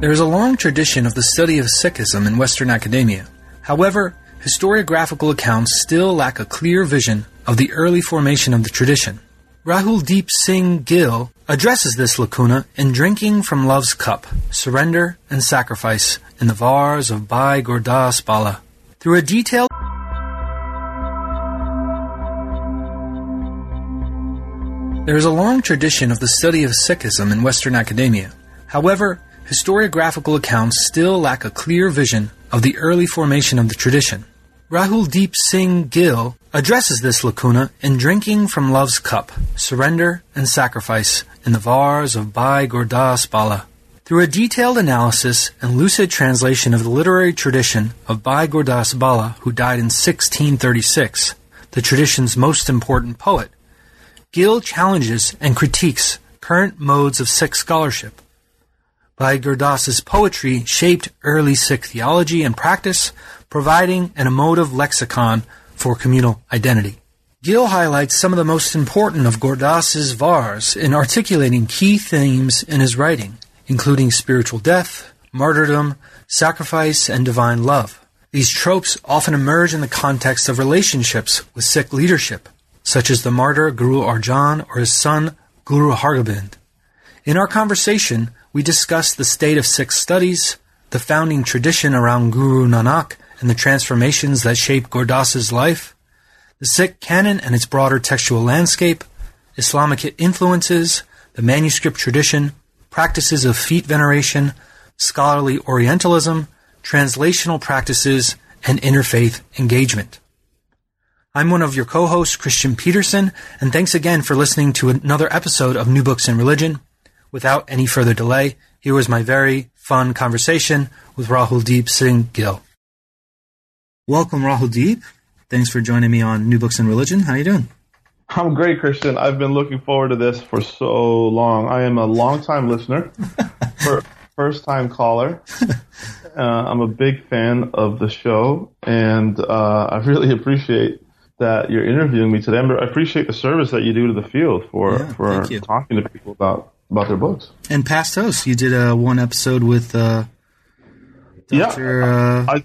There is a long tradition of the study of Sikhism in Western academia. However, historiographical accounts still lack a clear vision of the early formation of the tradition. Rahul Deep Singh Gill addresses this lacuna in Drinking from Love's Cup, Surrender and Sacrifice in the Vars of Bhai Gurdas Bhalla. Through a detailed There is a long tradition of the study of Sikhism in Western academia. However, historiographical accounts still lack a clear vision of the early formation of the tradition. Rahul Deep Singh Gill addresses this lacuna in Drinking from Love's Cup, Surrender and Sacrifice in the Vars of Bhai Gurdas Bhalla. Through a detailed analysis and lucid translation of the literary tradition of Bhai Gurdas Bhalla, who died in 1636, the tradition's most important poet, Gill challenges and critiques current modes of Sikh scholarship. Bhai Gurdas's poetry shaped early Sikh theology and practice, providing an emotive lexicon for communal identity. Gill highlights some of the most important of Gurdas's vars in articulating key themes in his writing, including spiritual death, martyrdom, sacrifice, and divine love. These tropes often emerge in the context of relationships with Sikh leadership, such as the martyr Guru Arjan or his son Guru Hargobind. In our conversation, we discussed the state of Sikh studies, the founding tradition around Guru Nanak, and the transformations that shaped Gurdas's life, the Sikh canon and its broader textual landscape, Islamic influences, the manuscript tradition, practices of feet veneration, scholarly Orientalism, translational practices, and interfaith engagement. I'm one of your co-hosts, Christian Peterson, and thanks again for listening to another episode of New Books in Religion. Without any further delay, here was my very fun conversation with Rahul Deep Singh Gill. Welcome, Rahul Deep. Thanks for joining me on New Books in Religion. How are you doing? I'm great, Christian. I've been looking forward to this for so long. I am a long-time listener, first-time caller. Uh, I'm a big fan of the show, and uh, I really appreciate that you're interviewing me today. I appreciate the service that you do to the field for Yeah, for talking to people about about their books. And past host, you did a one episode with uh, Dr. Yeah, uh, I,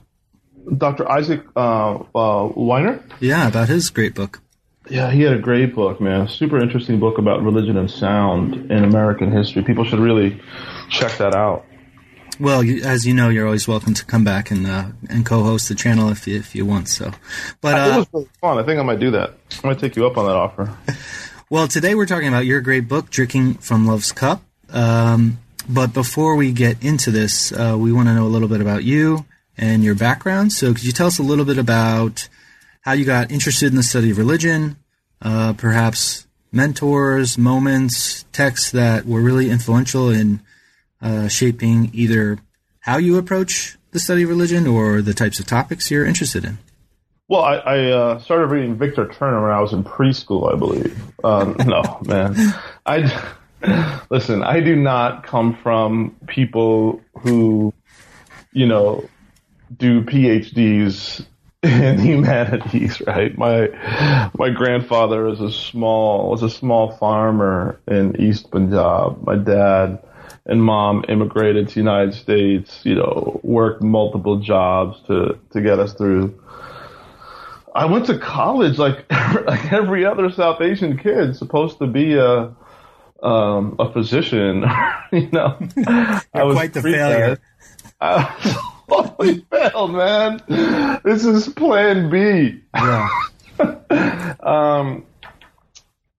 Dr. Isaac uh, uh, Weiner. yeah, about his great book. Yeah, he had a great book, man. Super interesting book about religion and sound in American history. People should really check that out. Well, you, as you know, you're always welcome to come back and uh, and co-host the channel if you, if you want. So, but it uh, was really fun. I think I might do that. I might take you up on that offer. well, today we're talking about your great book, "Drinking from Love's Cup." Um, but before we get into this, uh, we want to know a little bit about you and your background. So, could you tell us a little bit about how you got interested in the study of religion? Uh, perhaps mentors, moments, texts that were really influential in uh, shaping either how you approach the study of religion or the types of topics you're interested in. Well, I, I uh, started reading Victor Turner when I was in preschool, I believe. Um, no, man. I listen. I do not come from people who, you know, do PhDs in humanities, right? My my grandfather is a small was a small farmer in East Punjab. My dad and mom immigrated to the United States. You know, worked multiple jobs to to get us through. I went to college like like every other South Asian kid, supposed to be a um, a physician. you know, I was quite the failure. I totally failed, man. This is Plan B. Yeah. Um,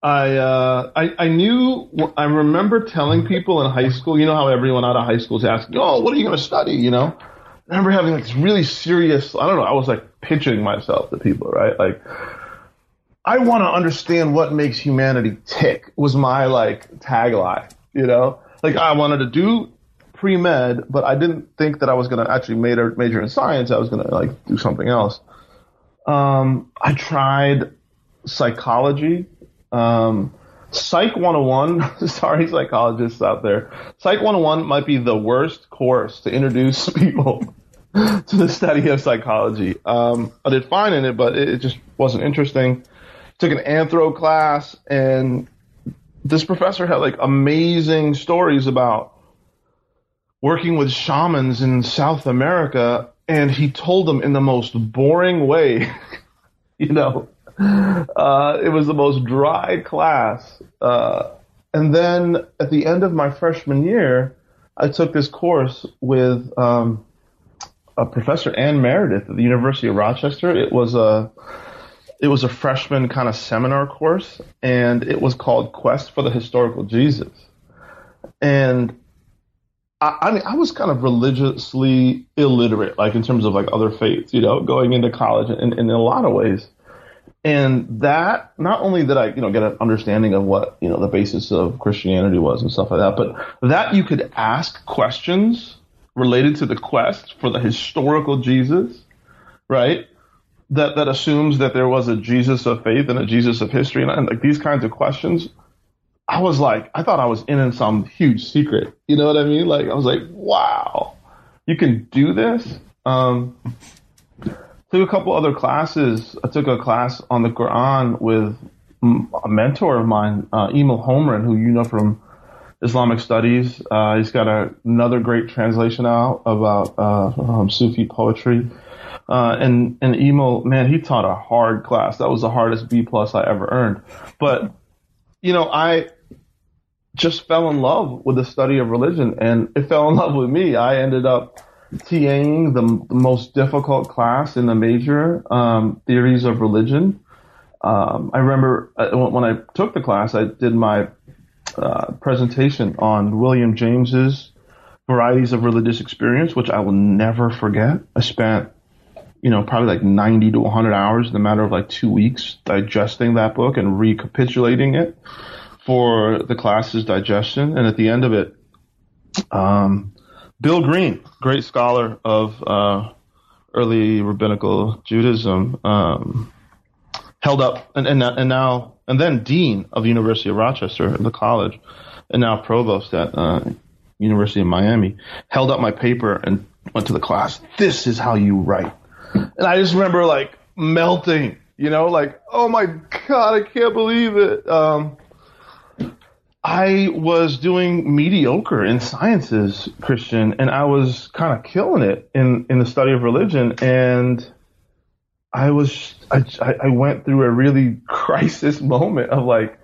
I, uh, I I knew I remember telling people in high school. You know how everyone out of high school is asking, "Oh, what are you going to study?" You know. I remember having like this really serious. I don't know. I was like pitching myself to people, right? Like, I want to understand what makes humanity tick. Was my like tagline, you know. like I wanted to do pre med, but I didn't think that I was going to actually major major in science. I was going to like do something else. Um, I tried psychology. Um, Psych 101, sorry, psychologists out there. Psych 101 might be the worst course to introduce people to the study of psychology. Um, I did fine in it, but it, it just wasn't interesting. Took an anthro class, and this professor had like amazing stories about working with shamans in South America, and he told them in the most boring way, you know. Uh, it was the most dry class. Uh, and then at the end of my freshman year, I took this course with um, a professor Ann Meredith at the University of Rochester. It was a it was a freshman kind of seminar course, and it was called Quest for the Historical Jesus. And I, I mean, I was kind of religiously illiterate, like in terms of like other faiths, you know, going into college, and, and in a lot of ways. And that, not only did I, you know, get an understanding of what, you know, the basis of Christianity was and stuff like that, but that you could ask questions related to the quest for the historical Jesus, right? That, that assumes that there was a Jesus of faith and a Jesus of history and, and like these kinds of questions. I was like, I thought I was in, in some huge secret. You know what I mean? Like, I was like, wow, you can do this. Um, took a couple other classes. I took a class on the Quran with a mentor of mine, uh, Emil Homerin, who you know from Islamic studies. Uh, he's got a, another great translation out about uh, um, Sufi poetry. Uh, and and Emil, man, he taught a hard class. That was the hardest B plus I ever earned. But you know, I just fell in love with the study of religion, and it fell in love with me. I ended up TAing the, the most difficult class in the major, um, theories of religion. Um, I remember uh, when I took the class, I did my uh, presentation on William James's varieties of religious experience, which I will never forget. I spent, you know, probably like 90 to 100 hours in the matter of like two weeks digesting that book and recapitulating it for the class's digestion. And at the end of it, um, Bill Green, great scholar of uh, early rabbinical Judaism, um, held up and, and and now and then dean of the University of Rochester, the college, and now provost at uh, University of Miami, held up my paper and went to the class. This is how you write, and I just remember like melting, you know, like oh my god, I can't believe it. Um, I was doing mediocre in sciences, Christian, and I was kind of killing it in, in the study of religion. And I was, I, I went through a really crisis moment of like,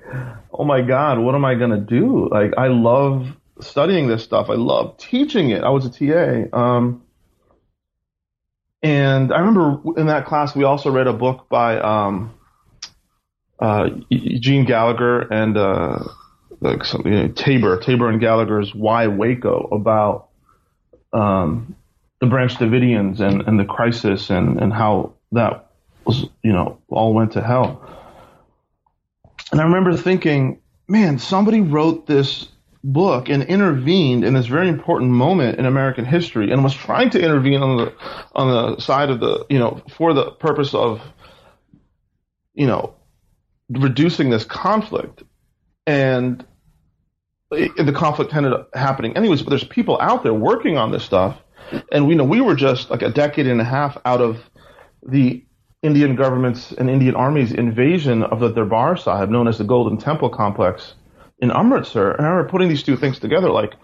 oh my God, what am I to do? Like, I love studying this stuff. I love teaching it. I was a TA. Um, and I remember in that class, we also read a book by, um, uh, Eugene Gallagher and, uh, like some, you know, Tabor, Tabor and Gallagher's Why Waco about um, the Branch Davidians and, and the crisis and, and how that was, you know, all went to hell. And I remember thinking, man, somebody wrote this book and intervened in this very important moment in American history and was trying to intervene on the on the side of the you know for the purpose of you know reducing this conflict and the conflict ended up happening anyways. But there's people out there working on this stuff, and we know we were just like a decade and a half out of the Indian government's and Indian Army's invasion of the Darbar Sahib, known as the Golden Temple Complex in Amritsar. And I remember putting these two things together, like,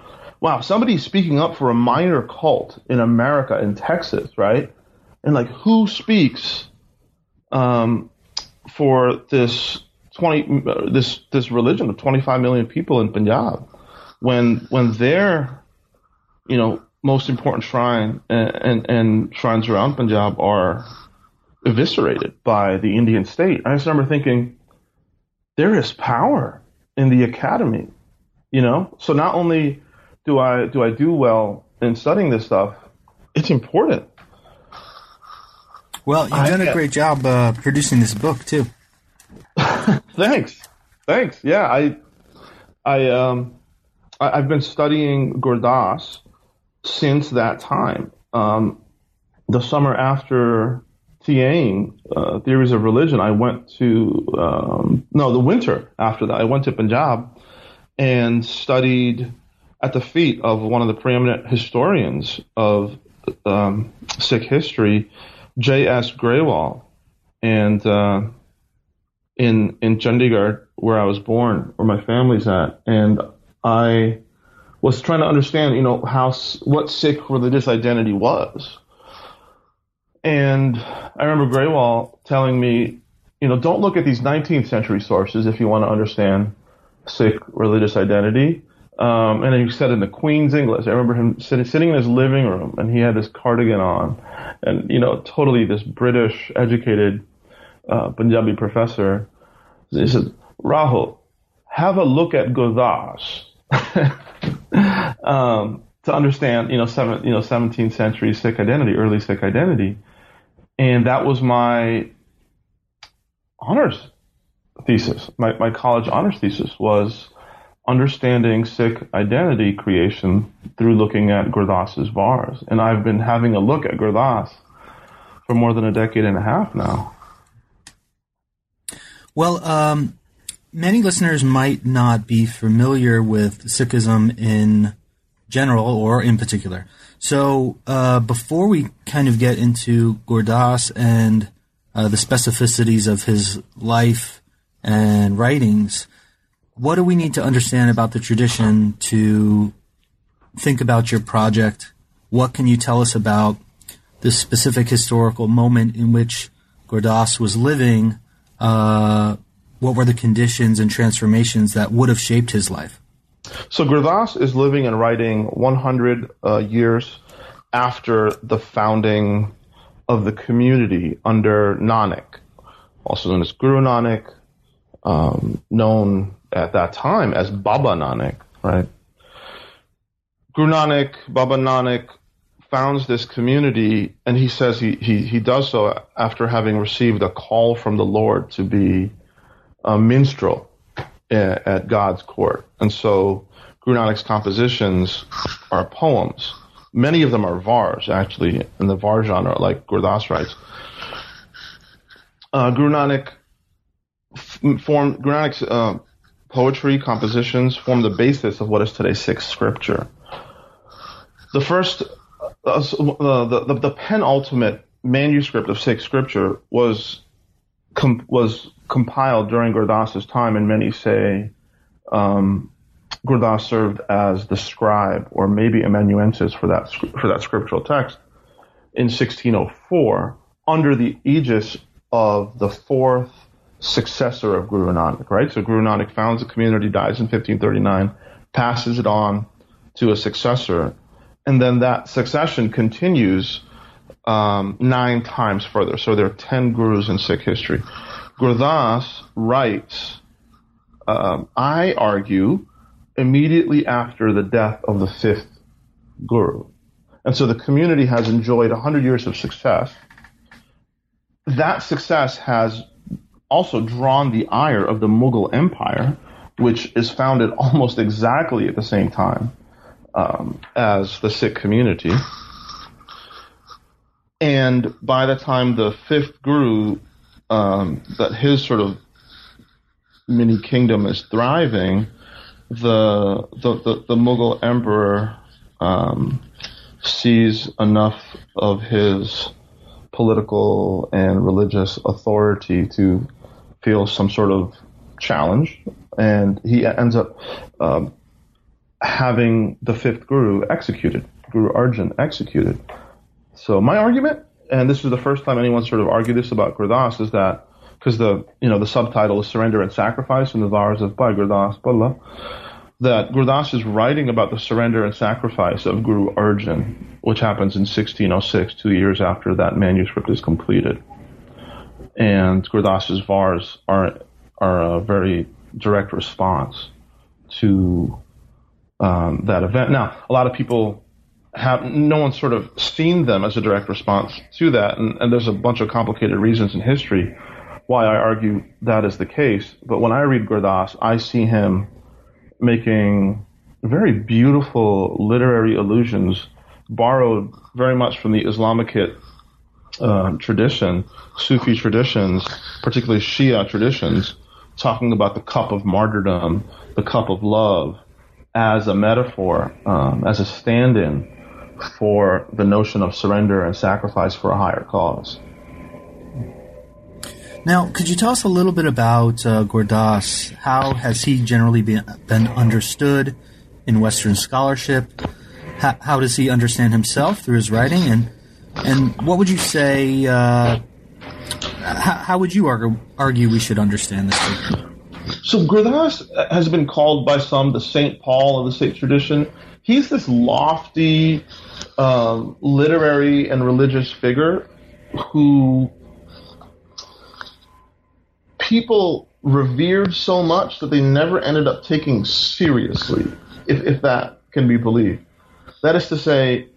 wow, somebody's speaking up for a minor cult in America, in Texas, right? And like, who speaks um, for this 20 uh, this this religion of 25 million people in Punjab when when their you know most important shrine and, and, and shrines around Punjab are eviscerated by the Indian state. I just remember thinking there is power in the academy, you know. So not only do I do I do well in studying this stuff, it's important. Well, you've done a great job uh, producing this book too. Thanks. Thanks. Yeah, I I um I, have been studying Gurdas since that time. Um, the summer after Uh, theories of religion, I went to um, no, the winter after that, I went to Punjab and studied at the feet of one of the preeminent historians of um, Sikh history, J.S. Grewal, and uh, in in Chandigarh, where I was born, where my family's at, and I was trying to understand, you know, how what Sikh religious identity was. And I remember Grewal telling me, you know, don't look at these 19th century sources if you want to understand Sikh religious identity. Um, and he said in the Queen's English, I remember him sitting, sitting in his living room and he had this cardigan on and, you know, totally this British educated, uh, Punjabi professor. He said, Rahul, have a look at Gurdas. um, to understand, you know, seven, you know, 17th century Sikh identity, early Sikh identity. And that was my honors thesis. My, my college honors thesis was understanding Sikh identity creation through looking at Gurdas's vars. And I've been having a look at Gurdas for more than a decade and a half now. Well, um, many listeners might not be familiar with Sikhism in general or in particular. So, uh, before we kind of get into Gurdas and uh, the specificities of his life and writings, what do we need to understand about the tradition to think about your project? What can you tell us about the specific historical moment in which Gurdas was living? Uh, what were the conditions and transformations that would have shaped his life? So Gurdas is living and writing 100 uh, years after the founding of the community under Nanak, also known as Guru Nanak, um, known at that time as Baba Nanak, right? Guru Nanak, Baba Nanak founds this community, and he says he, he, he does so after having received a call from the Lord to be a minstrel at God's court. And so Guru Nanak's compositions are poems. Many of them are vars, actually, in the var genre, like Gurdas writes. Uh, Nanak formed uh, poetry compositions form the basis of what is today Sikh scripture. The first, uh, the, the, the penultimate manuscript of Sikh scripture was com- was compiled during Gurdas's time, and many say um, Gurdas served as the scribe or maybe amanuensis for that for that scriptural text in 1604 under the aegis of the fourth successor of Guru Nanak, right? So Guru Nanak founds a community, dies in 1539, passes it on to a successor, and then that succession continues um, nine times further. So there are ten gurus in Sikh history. Gurdas writes, um, I argue, immediately after the death of the fifth guru. And so the community has enjoyed 100 years of success. That success has also drawn the ire of the Mughal Empire, which is founded almost exactly at the same time um, as the Sikh community. And by the time the fifth guru, um, that his sort of mini kingdom is thriving, the the, the, the Mughal emperor um, sees enough of his political and religious authority to feel some sort of challenge, and he ends up um, having the fifth guru executed, Guru Arjan executed. So my argument, and this is the first time anyone sort of argued this about Gurdas, is that because the you know the subtitle is surrender and sacrifice in the Vars of Bhai Gurdas Bhalla, that Gurdas is writing about the surrender and sacrifice of Guru Arjan, which happens in 1606, two years after that manuscript is completed and Gurdas's Vars are are a very direct response to um, that event. Now, a lot of people have no one's sort of seen them as a direct response to that, and, and there's a bunch of complicated reasons in history why I argue that is the case. But when I read Gurdas, I see him making very beautiful literary allusions borrowed very much from the Islamicate uh, tradition, Sufi traditions, particularly Shia traditions, talking about the cup of martyrdom, the cup of love, as a metaphor, um, as a stand in for the notion of surrender and sacrifice for a higher cause. Now, could you tell us a little bit about uh, Gurdas? How has he generally been, been understood in Western scholarship? How, how, does he understand himself through his writing? And and what would you say? Uh, how, how, would you argue, argue we should understand this? Figure? So Gurdas has been called by some the Saint Paul of the Sikh tradition. He's this lofty um, literary and religious figure who people revered so much that they never ended up taking seriously, if, if that can be believed. That is to say,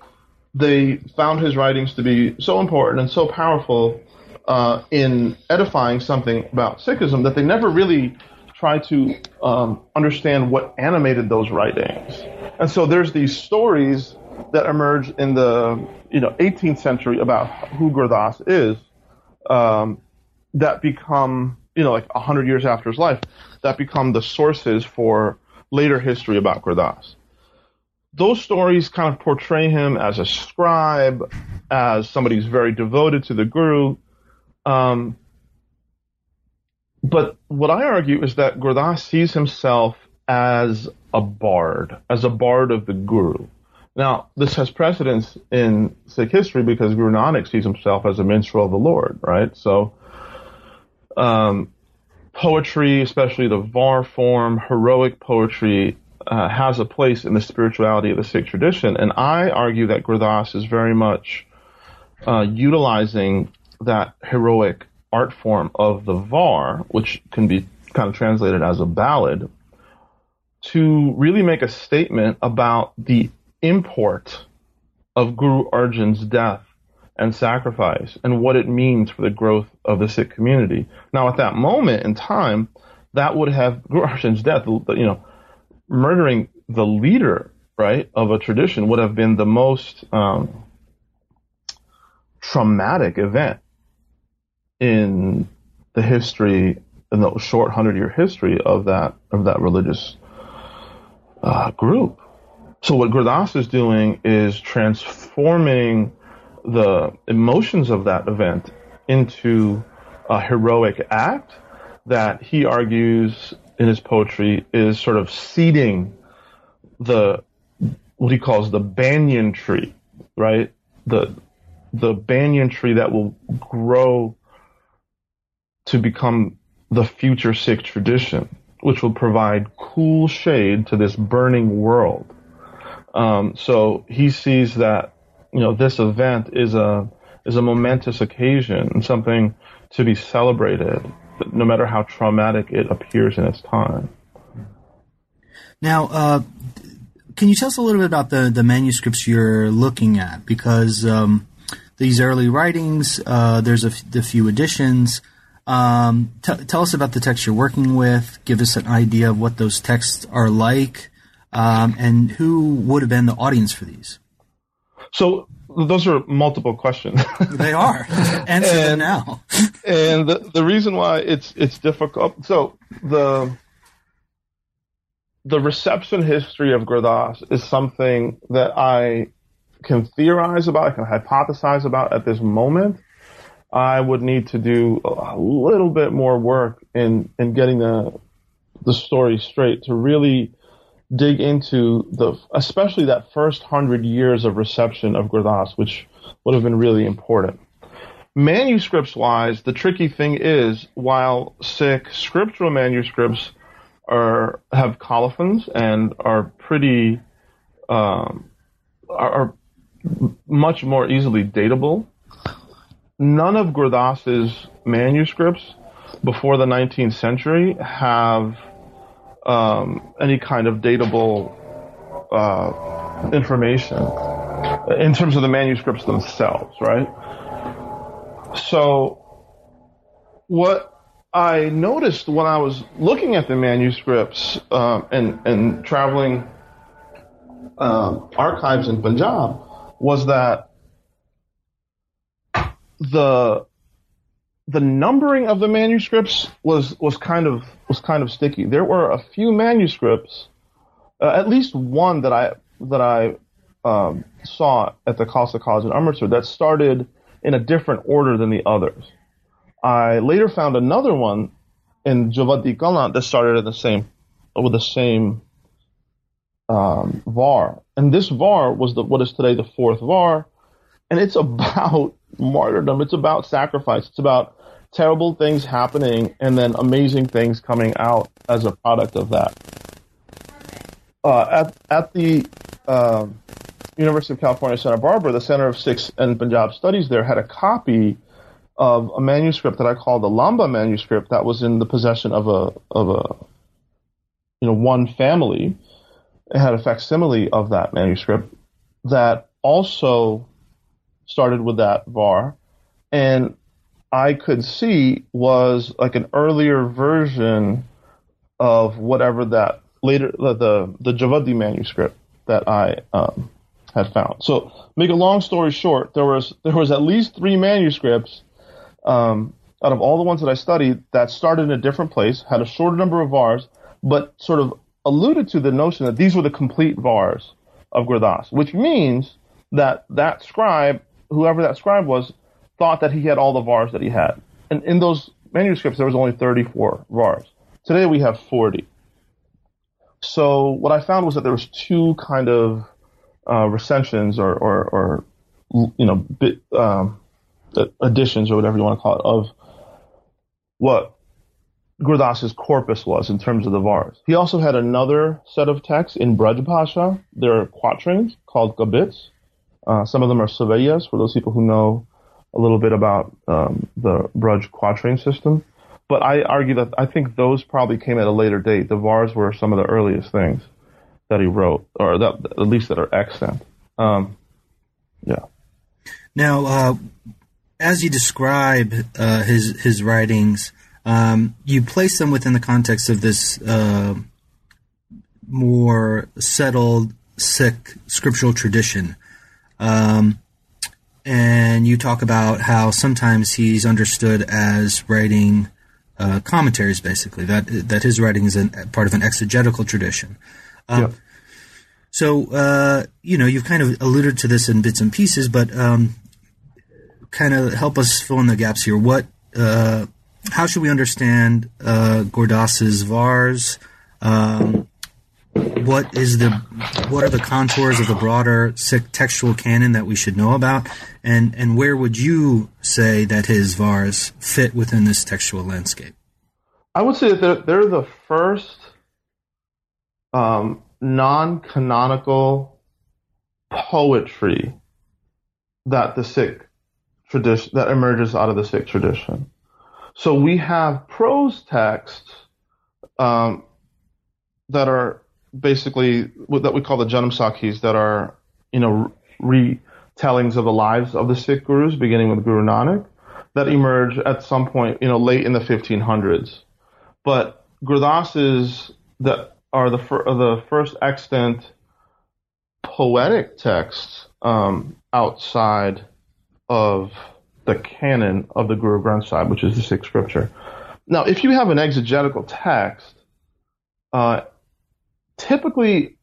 they found his writings to be so important and so powerful uh, in edifying something about Sikhism that they never really tried to um, understand what animated those writings. And so there's these stories that emerge in the you know 18th century about who Gurdas is um, that become you know like 100 years after his life that become the sources for later history about Gurdas those stories kind of portray him as a scribe, as somebody who's very devoted to the guru. Um, but what I argue is that Gurdas sees himself as a bard, as a bard of the guru. Now, this has precedence in Sikh history because Guru Nanak sees himself as a minstrel of the Lord, right? So, um, poetry, especially the var form, heroic poetry, uh, has a place in the spirituality of the Sikh tradition. And I argue that Gurdas is very much uh, utilizing that heroic art form of the var, which can be kind of translated as a ballad, to really make a statement about the import of Guru Arjan's death and sacrifice and what it means for the growth of the Sikh community. Now, at that moment in time, that would have Guru Arjan's death, you know, murdering the leader, right, of a tradition would have been the most um, traumatic event in the history, in the short hundred year history of that of that religious uh, group. So what Gurdas is doing is transforming the emotions of that event into a heroic act that he argues in his poetry is sort of seeding the what he calls the banyan tree, right? The the banyan tree that will grow to become the future Sikh tradition, which will provide cool shade to this burning world. Um, so he sees that you know this event is a is a momentous occasion, something to be celebrated, no matter how traumatic it appears in its time. Now, uh, can you tell us a little bit about the, the manuscripts you're looking at? Because um, these early writings, uh, there's a, f- a few editions. Um, t- tell us about the text you're working with. Give us an idea of what those texts are like, um, and who would have been the audience for these. So those are multiple questions. they are. Answer and, them now. and the, the reason why it's it's difficult. So the the reception history of Gurdas is something that I can theorize about, I can hypothesize about at this moment. I would need to do a little bit more work in in getting the the story straight to really dig into the, especially that first hundred years of reception of Gurdas, which would have been really important. Manuscripts wise, the tricky thing is, while Sikh scriptural manuscripts are have colophons and are pretty um, are, are, much more easily datable. None of Gurdas's manuscripts before the 19th century have um, any kind of datable uh, information in terms of the manuscripts themselves, right? So, what I noticed when I was looking at the manuscripts uh, and and traveling um, archives in Punjab was that the the numbering of the manuscripts was was kind of was kind of sticky. There were a few manuscripts, uh, at least one that I that I um, saw at the Khalsa College in Amritsar that started in a different order than the others. I later found another one in Javadi that started at the same with the same um, var, and this var was the what is today the fourth var, and it's about martyrdom. It's about sacrifice. It's about terrible things happening and then amazing things coming out as a product of that. Uh, at at the uh, University of California, Santa Barbara, the Center of Sikh and Punjab Studies there had a copy of a manuscript that I call the Lamba manuscript that was in the possession of a of a you know one family. It had a facsimile of that manuscript that also started with that var, and I could see was like an earlier version of whatever that later the the, the Javadi manuscript that I um, had found. So, make a long story short, there was there was at least three manuscripts um, out of all the ones that I studied that started in a different place, had a shorter number of vars, but sort of alluded to the notion that these were the complete vars of Gurdas, which means that that scribe, whoever that scribe was, thought that he had all the vars that he had. And in those manuscripts, there was only 34 vars. Today we have 40. So what I found was that there was two kind of uh, recensions or, or, or, you know, bit, um, additions or whatever you want to call it of what Gurdas's corpus was in terms of the vars. He also had another set of texts in Braj. There are quatrains called kabits. Uh, some of them are savayas for those people who know a little bit about um, the Braj quatrain system. But I argue that I think those probably came at a later date. The vars were some of the earliest things that he wrote, or that at least that are extant. Um, yeah. Now, uh, as you describe uh, his his writings, um, you place them within the context of this uh, more settled Sikh scriptural tradition. Um, and you talk about how sometimes he's understood as writing uh, commentaries, basically that that his writing is a part of an exegetical tradition. Um, yeah. So uh, you know you've kind of alluded to this in bits and pieces, but um, kind of help us fill in the gaps here. What uh, how should we understand uh, Gurdas's vars? Um, what is the what are the contours of the broader textual canon that we should know about, and and where would you say that his vars fit within this textual landscape? I would say that they're, they're the first um, non-canonical poetry that the Sikh tradition that emerges out of the Sikh tradition. So we have prose texts um, that are basically that we call the Janam Sakhis that are, you know, retellings of the lives of the Sikh gurus, beginning with Guru Nanak, that emerge at some point, you know, late in the 1500s. But Gurdas's that are the fir- the first extant poetic texts um, outside of the canon of the Guru Granth Sahib, which is the Sikh scripture. Now, if you have an exegetical text, uh, typically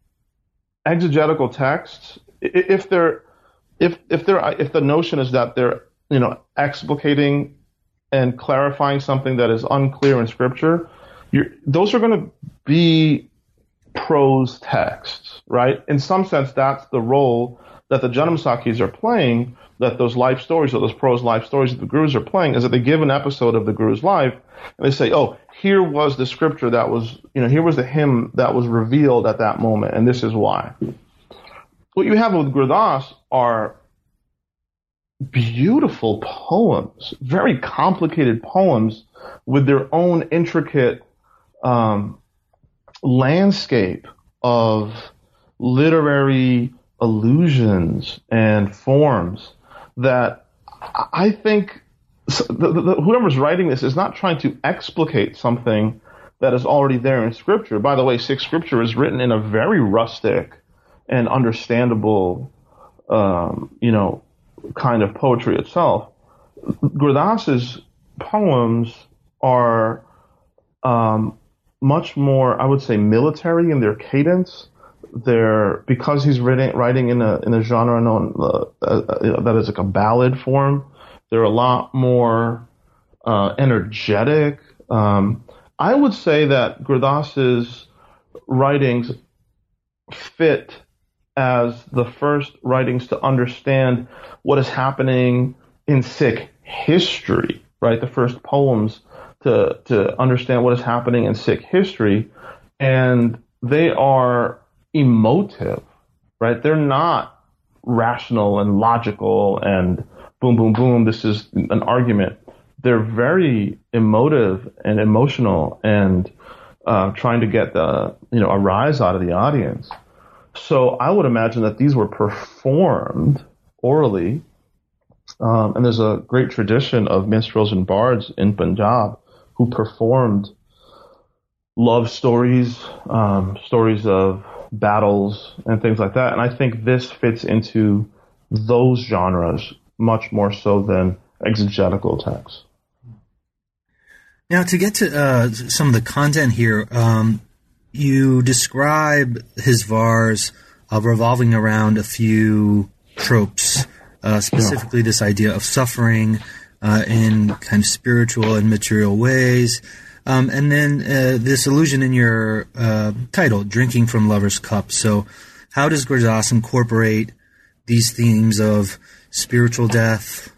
exegetical texts, if they're if if they're if the notion is that they're you know explicating and clarifying something that is unclear in scripture, those are going to be prose texts, right? In some sense, that's the role that the Janamsakhis are playing, that those life stories or those prose life stories that the gurus are playing, is that they give an episode of the guru's life and they say, oh, here was the scripture that was, you know, here was the hymn that was revealed at that moment, and this is why. What you have with Gurdas are beautiful poems, very complicated poems with their own intricate um, landscape of literary allusions and forms that I think the, the, whoever's writing this is not trying to explicate something that is already there in scripture. By the way, Sikh scripture is written in a very rustic and understandable, um, you know, kind of poetry itself. Gurdas's poems are um, much more, I would say, military in their cadence. They're because he's writing writing in a in a genre known uh, uh, that is like a ballad form. They're a lot more uh, energetic. Um, I would say that Gurdas's writings fit as the first writings to understand what is happening in Sikh history, right? The first poems to, to understand what is happening in Sikh history. And they are emotive, right? They're not rational and logical and boom, boom, boom. This is an argument. They're very emotive and emotional and uh, trying to get the, you know, a rise out of the audience. So I would imagine that these were performed orally. Um, and there's a great tradition of minstrels and bards in Punjab who performed love stories, um, stories of battles, and things like that. And I think this fits into those genres much more so than exegetical texts. Now, to get to uh, some of the content here, um, you describe his vars uh, revolving around a few tropes, uh, specifically this idea of suffering uh, in kind of spiritual and material ways. Um, and then uh, this allusion in your uh, title, Drinking from Lover's Cup. So, how does Gurdas incorporate these themes of spiritual death,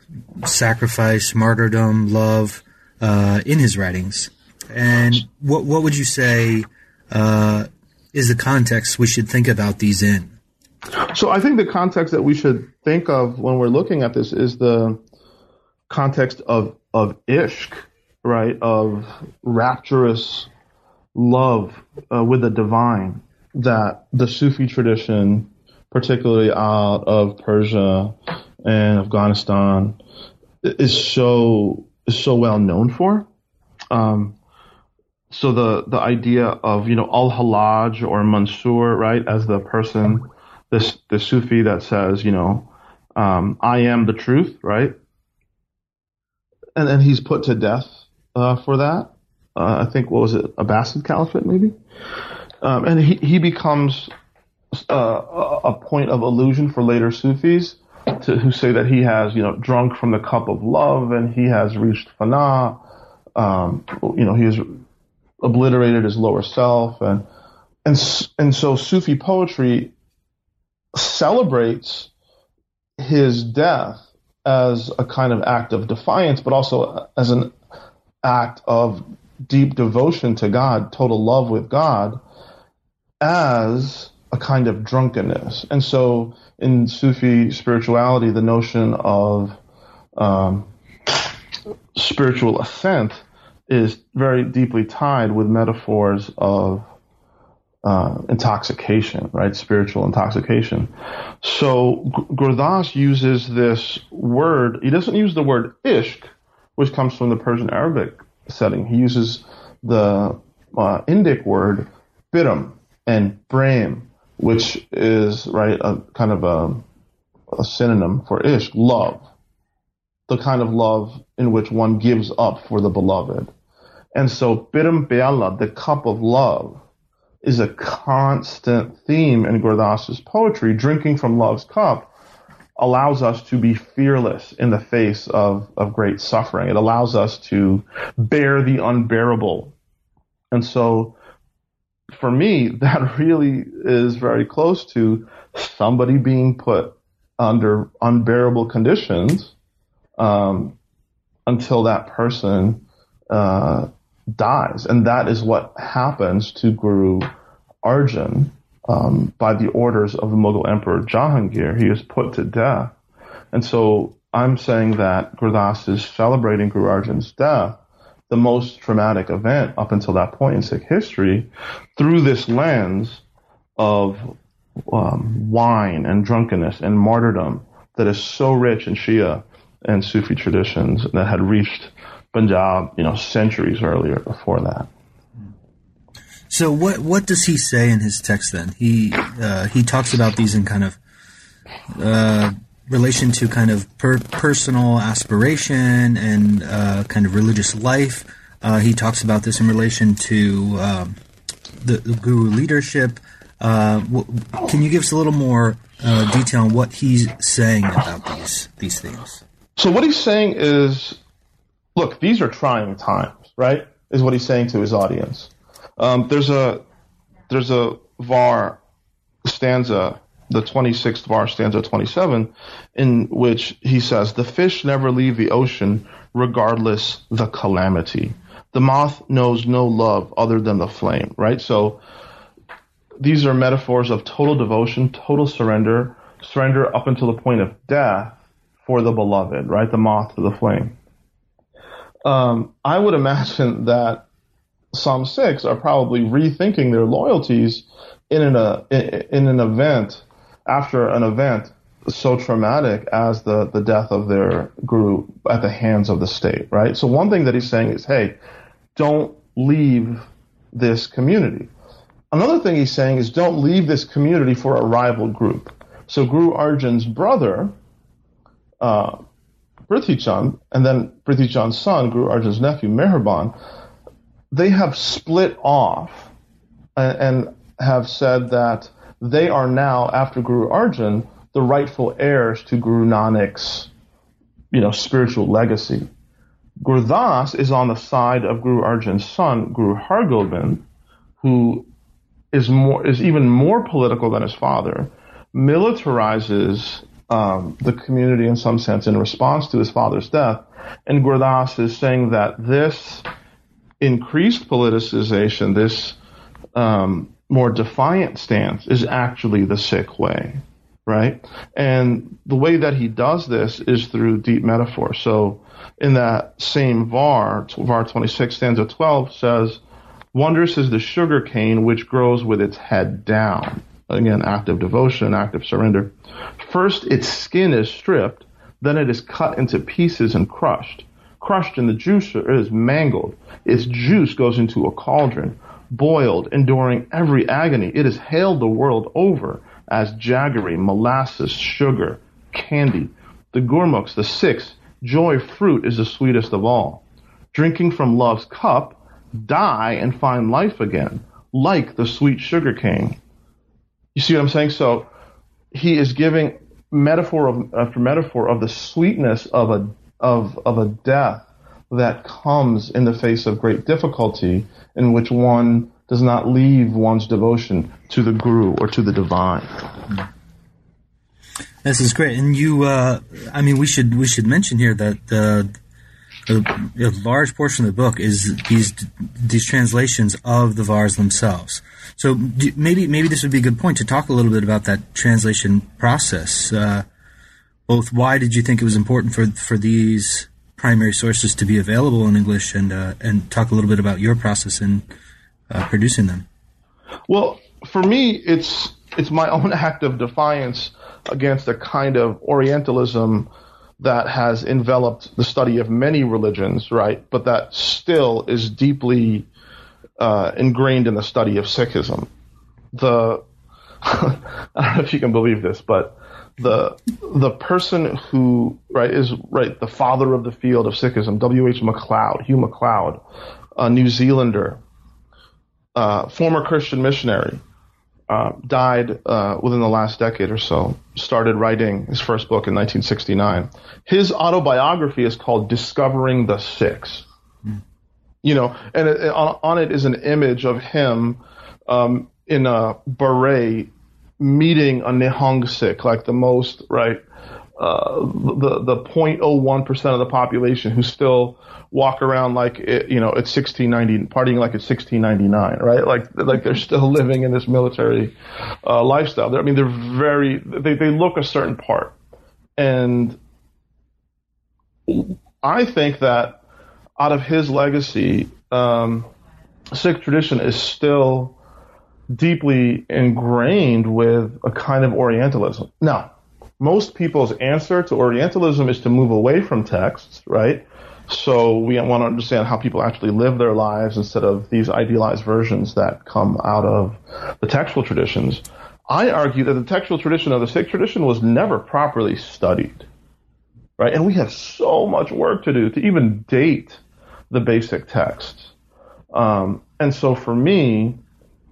sacrifice, martyrdom, love uh, in his writings? And what, what would you say uh, is the context we should think about these in? So, I think the context that we should think of when we're looking at this is the context of of ishq, right? Of rapturous love uh, with the divine that the Sufi tradition, particularly out of Persia and Afghanistan, is so is so well known for. Um, so the the idea of you know al Hallaj or Mansur, right, as the person, this the Sufi that says you know, um, I am the truth, right? and then he's put to death uh, for that. Uh, I think what was it, Abbasid Caliphate maybe, um, and he he becomes uh, a point of illusion for later Sufis to, who say that he has you know drunk from the cup of love and he has reached fana. Um, you know he has obliterated his lower self and and and so Sufi poetry celebrates his death as a kind of act of defiance, but also as an act of deep devotion to God, total love with God, as a kind of drunkenness. And so in Sufi spirituality, the notion of um, spiritual ascent is very deeply tied with metaphors of uh, intoxication, right? Spiritual intoxication. So Gurdas uses this word. He doesn't use the word ishq, which comes from the Persian Arabic setting. He uses the uh, Indic word biram and prem, which is right a kind of a, a synonym for ish, love, the kind of love in which one gives up for the beloved. And so piram piala, the cup of love, is a constant theme in Gurdas's poetry. Drinking from love's cup allows us to be fearless in the face of, of great suffering. It allows us to bear the unbearable. And so for me, that really is very close to somebody being put under unbearable conditions um, until that person uh, dies. And that is what happens to Guru Arjan um, by the orders of the Mughal Emperor Jahangir. He is put to death. And so I'm saying that Gurdas is celebrating Guru Arjan's death, the most traumatic event up until that point in Sikh history, through this lens of um, wine and drunkenness and martyrdom that is so rich in Shia and Sufi traditions that had reached Punjab, you know, centuries earlier before that. So what what does he say in his text then? He uh, he talks about these in kind of uh, relation to kind of per- personal aspiration and uh, kind of religious life. Uh, he talks about this in relation to um, the, the, guru leadership. Uh, can you give us a little more uh, detail on what he's saying about these these things? So what he's saying is, look, these are trying times, right? Is what he's saying to his audience. Um, there's a there's a var stanza, the 26th var stanza 27, in which he says, "The fish never leave the ocean, regardless the calamity. The moth knows no love other than the flame." Right. So these are metaphors of total devotion, total surrender, surrender up until the point of death for the beloved. Right. The moth to the flame. Um, I would imagine that some Sikhs are probably rethinking their loyalties in an uh, in an event after an event so traumatic as the the death of their guru at the hands of the state, right? So one thing that he's saying is, hey, don't leave this community. Another thing he's saying is don't leave this community for a rival group. So Guru Arjan's brother, uh, Prithi Chand, and then Prithi Chand's son, Guru Arjan's nephew, Meherban, they have split off and, and have said that they are now, after Guru Arjan, the rightful heirs to Guru Nanak's, you know, spiritual legacy. Gurdas is on the side of Guru Arjan's son, Guru Hargobind, who is more is even more political than his father, militarizes um, the community in some sense in response to his father's death, and Gurdas is saying that this increased politicization, this um, more defiant stance, is actually the Sikh way, right? And the way that he does this is through deep metaphor. So in that same var, var 26 stanza 12 says, Wondrous is the sugar cane which grows with its head down. Again, active devotion, active surrender. First, its skin is stripped, then it is cut into pieces and crushed. Crushed in the juicer, it is mangled. Its juice goes into a cauldron, boiled, enduring every agony. It is hailed the world over as jaggery, molasses, sugar, candy. The gurmukhs, the Sikhs, joy fruit is the sweetest of all. Drinking from love's cup, die and find life again, like the sweet sugar cane. You see what I'm saying? So he is giving metaphor of, after metaphor of the sweetness of a of of a death that comes in the face of great difficulty, in which one does not leave one's devotion to the guru or to the divine. This is great, and you. Uh, I mean, we should we should mention here that a, a large portion of the book is these these translations of the vars themselves. So maybe maybe this would be a good point to talk a little bit about that translation process. Uh, both, why did you think it was important for for these primary sources to be available in English, and uh, and talk a little bit about your process in uh, producing them. Well, for me, it's it's my own act of defiance against a kind of Orientalism that has enveloped the study of many religions, right? But that still is deeply uh, ingrained in the study of Sikhism. The I don't know if you can believe this, but the the person who right is right the father of the field of Sikhism, W. H. McLeod, Hew McLeod, a New Zealander, uh, former Christian missionary, uh, died uh, within the last decade or so. Started writing his first book in 1969. His autobiography is called "Discovering the Sikhs." Mm. You know, and it, on, on, it is an image of him um, in a beret meeting a Nihang Sikh, like the most right, uh, the the 0.01 percent of the population who still walk around like it, you know it's 1690, partying like it's 1699, right? Like like they're still living in this military uh, lifestyle. They're, I mean, they're very they they look a certain part, and I think that out of his legacy, um, Sikh tradition is still deeply ingrained with a kind of Orientalism. Now, most people's answer to Orientalism is to move away from texts, right? So we want to understand how people actually live their lives instead of these idealized versions that come out of the textual traditions. I argue that the textual tradition of the Sikh tradition was never properly studied, right? And we have so much work to do to even date the basic texts. Um, and so for me,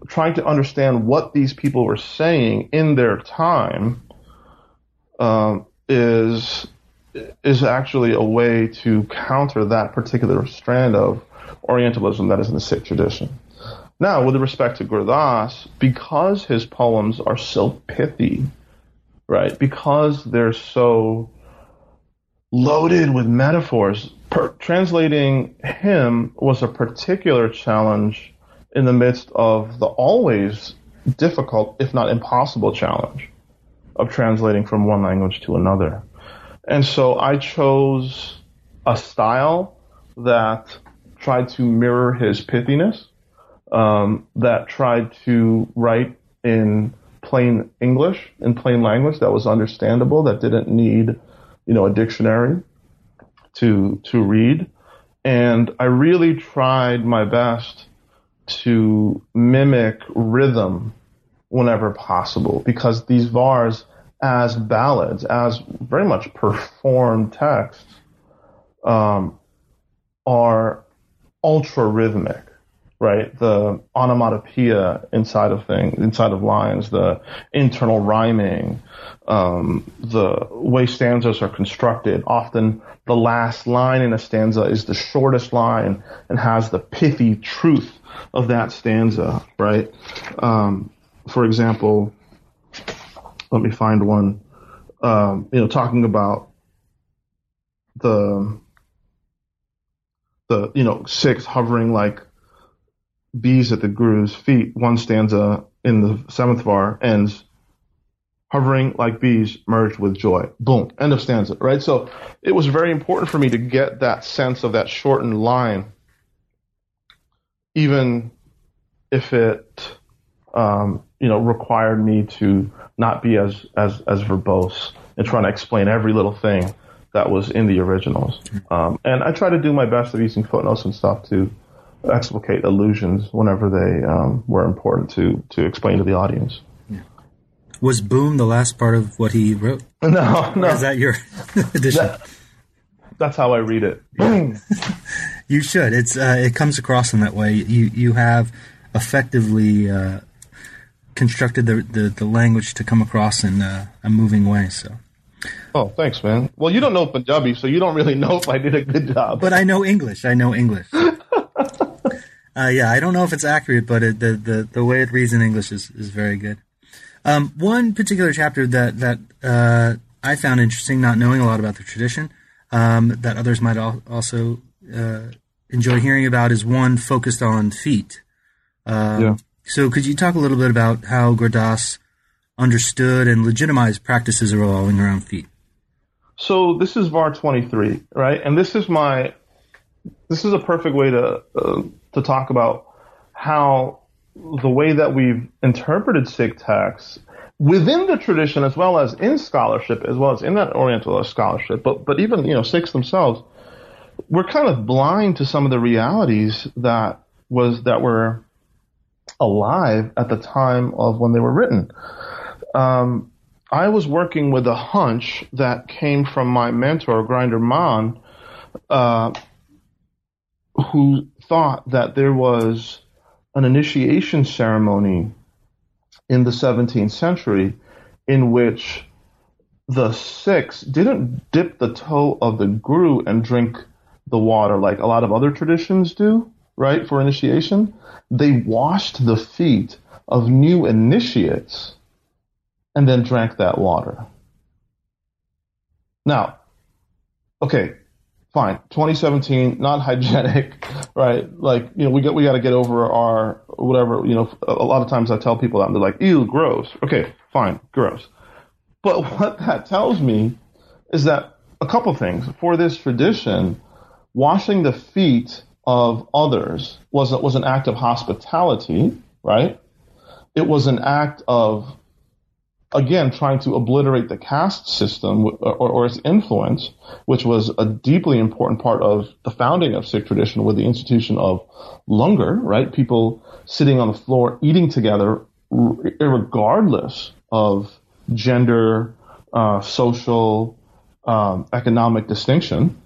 trying to understand what these people were saying in their time um, is is actually a way to counter that particular strand of Orientalism that is in the Sikh tradition. Now, with respect to Gurdas, because his poems are so pithy, right? Because they're so loaded with metaphors, per- translating him was a particular challenge in the midst of the always difficult, if not impossible, challenge of translating from one language to another. And so I chose a style that tried to mirror his pithiness, um, that tried to write in plain English, in plain language that was understandable, that didn't need, you know, a dictionary to to read. And I really tried my best to mimic rhythm whenever possible because these vars as ballads, as very much performed texts, um, are ultra rhythmic, right? The onomatopoeia inside of things, inside of lines, the internal rhyming, um, the way stanzas are constructed. Often the last line in a stanza is the shortest line and has the pithy truth of that stanza, right? Um, for example, let me find one. Um, you know, talking about the the you know Sikhs hovering like bees at the guru's feet. One stanza in the seventh var ends hovering like bees merged with joy. Boom. End of stanza. Right. So it was very important for me to get that sense of that shortened line, even if it um, you know required me to not be as as as verbose and trying to explain every little thing that was in the originals. Um, and I try to do my best of using footnotes and stuff to explicate allusions whenever they um, were important to to explain to the audience. Was boom the last part of what he wrote? No, no. Or is that your edition? That- that's how I read it. Boom. You should. It's uh, it comes across in that way. You you have effectively uh, constructed the, the, the language to come across in uh, a moving way. So, Oh, thanks, man. Well, you don't know Punjabi, so you don't really know if I did a good job. but I know English. I know English. Uh, yeah, I don't know if it's accurate, but it, the, the the way it reads in English is, is very good. Um, one particular chapter that that uh, I found interesting, not knowing a lot about the tradition, um, that others might al- also uh, enjoy hearing about, is one focused on feet. Um, Yeah. So, could you talk a little bit about how Gurdas understood and legitimized practices revolving around feet? So this is VAR 23, right? And this is my, this is a perfect way to uh, to talk about how the way that we've interpreted Sikh texts within the tradition, as well as in scholarship, as well as in that Orientalist scholarship, but but even you know Sikhs themselves, we're kind of blind to some of the realities that was that were alive at the time of when they were written. Um, I was working with a hunch that came from my mentor, Gurinder Mann, uh, who thought that there was an initiation ceremony in the 17th century in which the Sikhs didn't dip the toe of the guru and drink the water like a lot of other traditions do, right, for initiation. They washed the feet of new initiates and then drank that water. Now, okay, fine. 2017, not hygienic, right? Like, you know, we got we got to get over our whatever. You know, a lot of times I tell people that and they're like, "Ew, gross." Okay, fine, gross. But what that tells me is that a couple things for this tradition, washing the feet of others was was an act of hospitality, right? It was an act of again trying to obliterate the caste system or, or, its influence, which was a deeply important part of the founding of Sikh tradition with the institution of langar, right? People sitting on the floor eating together, regardless of gender, uh, social, um, economic distinction.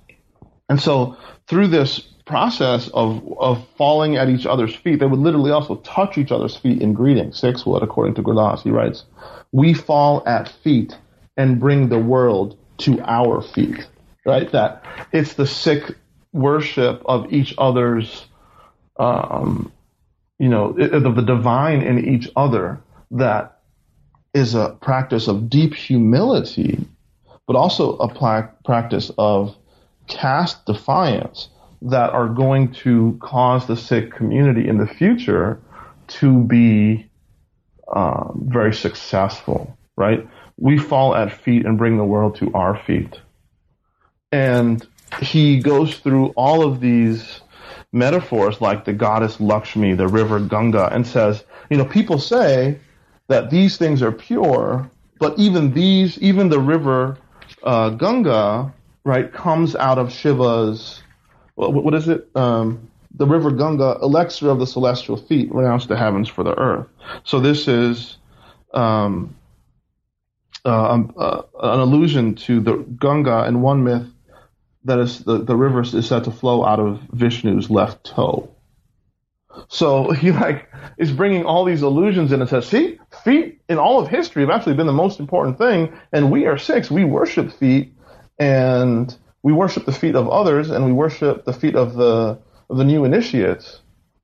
And so through this process of, of falling at each other's feet, they would literally also touch each other's feet in greeting. Sikhs would, according to Gurdas, he writes, we fall at feet and bring the world to our feet. Right? That it's the Sikh worship of each other's, um, you know, of the divine in each other that is a practice of deep humility, but also a practice of caste defiance that are going to cause the Sikh community in the future to be um, very successful, right? We fall at feet and bring the world to our feet. And he goes through all of these metaphors like the goddess Lakshmi, the river Ganga, and says, you know, people say that these things are pure, but even these, even the river uh, Ganga, right, comes out of Shiva's, what, is it? Um, the river Ganga, elixir of the celestial feet, renounced the heavens for the earth. So this is um, uh, um, uh, an allusion to the Ganga in one myth that is the, the river is said to flow out of Vishnu's left toe. So he like is bringing all these allusions in and says, see, feet in all of history have actually been the most important thing, and we are Sikhs. We worship feet, and we worship the feet of others, and we worship the feet of the of the new initiates,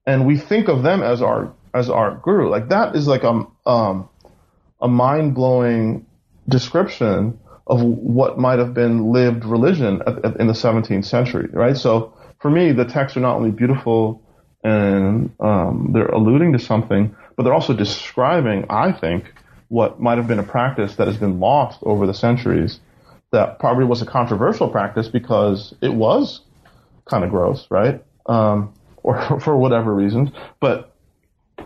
and we think of them as our as our guru. Like that is like a um, a mind blowing description of what might have been lived religion at, at, in the 17th century, right? So for me, the texts are not only beautiful and um, they're alluding to something, but they're also describing, I think, what might have been a practice that has been lost over the centuries. That probably was a controversial practice because it was kind of gross, right? um, or for whatever reasons. But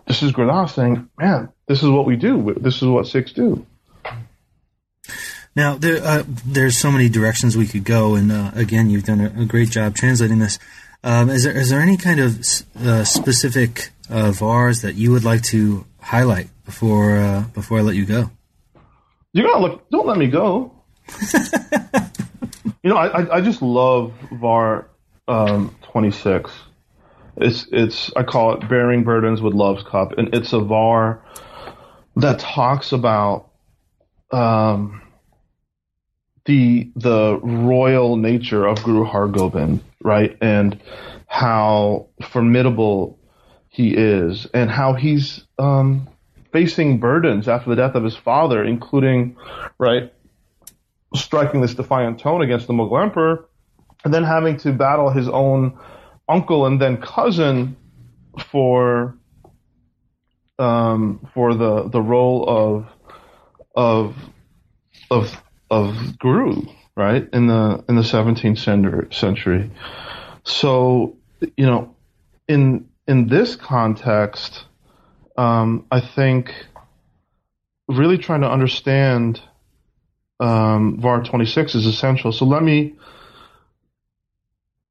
this is Gurdas saying, man, this is what we do. This is what Sikhs do. Now, there, uh, there's so many directions we could go, and uh, again, you've done a, a, great job translating this. Um, is there is there any kind of uh, specific uh, vars that you would like to highlight before uh, before I let you go? You're gonna look. Don't let me go. you know, I, I just love var um, 26. It's it's I call it bearing burdens with love's cup, and it's a var that talks about um, the the royal nature of Guru Hargobind, right, and how formidable he is, and how he's um, facing burdens after the death of his father, including right striking this defiant tone against the Mughal emperor and then having to battle his own uncle and then cousin for um, for the the role of of of of guru, right in the in the 17th century. So you know, in in this context, um, I think really trying to understand um, VAR 26 is essential. So let me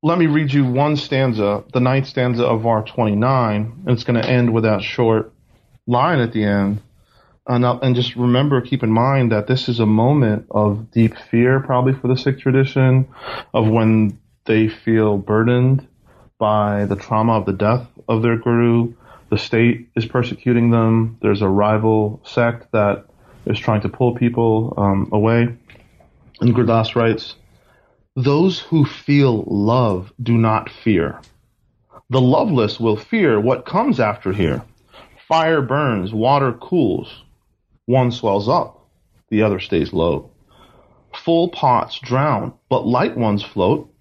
let me read you one stanza, the ninth stanza of VAR 29, and it's going to end with that short line at the end. And, and just remember, keep in mind that this is a moment of deep fear, probably for the Sikh tradition, of when they feel burdened by the trauma of the death of their guru. The state is persecuting them. There's a rival sect that is trying to pull people um, away. And Gurdas writes, those who feel love do not fear. The loveless will fear what comes after here. Fire burns, water cools. One swells up, the other stays low. Full pots drown, but light ones float.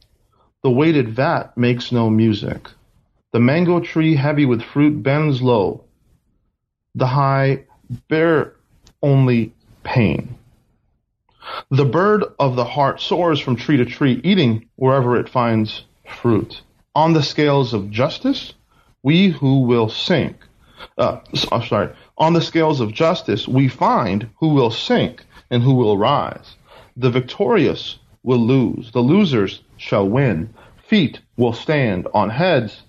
The weighted vat makes no music. The mango tree heavy with fruit bends low. The high bear only pain. The bird of the heart soars from tree to tree, eating wherever it finds fruit. On the scales of justice, we who will sink Uh, I'm sorry. On the scales of justice, we find who will sink and who will rise. The victorious will lose. The losers shall win. Feet will stand on heads.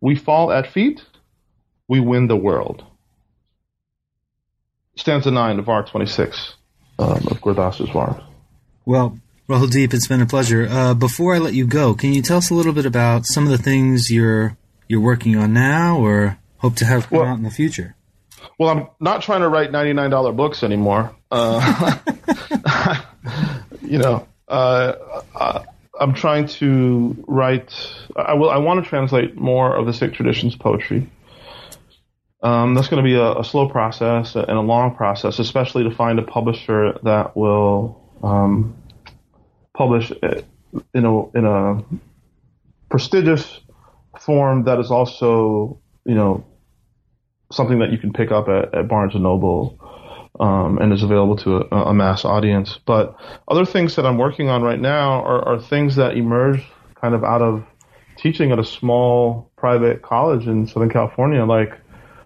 We fall at feet. We win the world. Stanza 9 of Var 26 um, of Gurdas's Var. Well, Rahuldeep, it's been a pleasure. Uh, before I let you go, can you tell us a little bit about some of the things you're you're working on now, or hope to have come well, out in the future? Well, I'm not trying to write ninety nine dollar books anymore. Uh, you know, uh, uh, I'm trying to write. I will. I want to translate more of the Sikh tradition's poetry. Um, that's going to be a, a, slow process and a long process, especially to find a publisher that will um, publish in a in a prestigious form that is also you know something that you can pick up at, at Barnes and Noble um, and is available to a, a, mass audience. But other things that I'm working on right now are, are things that emerge kind of out of teaching at a small private college in Southern California, like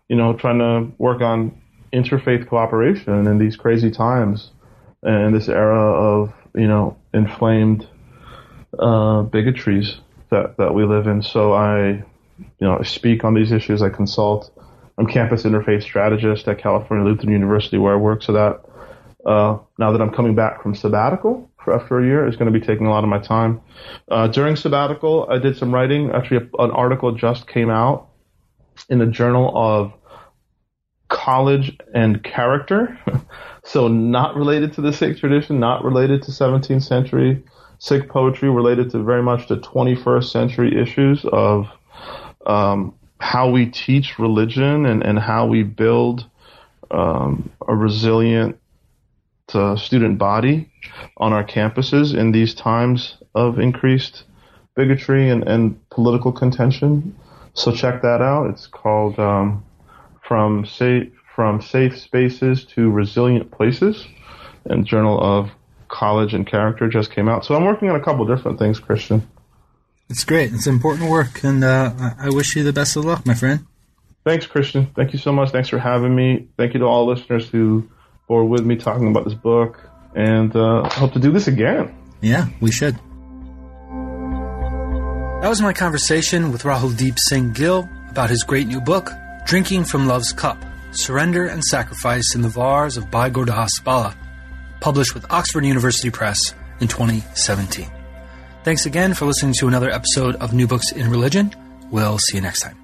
you know trying to work on interfaith cooperation in these crazy times and this era of you know inflamed uh, bigotries that that we live in. So I, you know, I speak on these issues. I consult. I'm campus interfaith strategist at California Lutheran University where I work. So that uh, now that I'm coming back from sabbatical for after a year is going to be taking a lot of my time. Uh, during sabbatical, I did some writing. Actually, an article just came out in the Journal of College and Character. so not related to the Sikh tradition, not related to 17th century Sikh poetry, related to very much the 21st century issues of um, how we teach religion and, and how we build um, a resilient uh, student body on our campuses in these times of increased bigotry and, and political contention. So check that out. It's called um, From Safe from safe spaces to resilient places, and Journal of College and Character just came out. So I'm working on a couple different things, Christian. It's great. It's important work, and uh, I wish you the best of luck, my friend. Thanks, Christian. Thank you so much. Thanks for having me. Thank you to all listeners who bore with me talking about this book, and uh, I hope to do this again. Yeah, we should. That was my conversation with Rahuldeep Singh Gill about his great new book, Drinking from Love's Cup Surrender and Sacrifice in the Vars of Bhai Gurdas Bhalla, published with Oxford University Press in 2017. Thanks again for listening to another episode of New Books in Religion. We'll see you next time.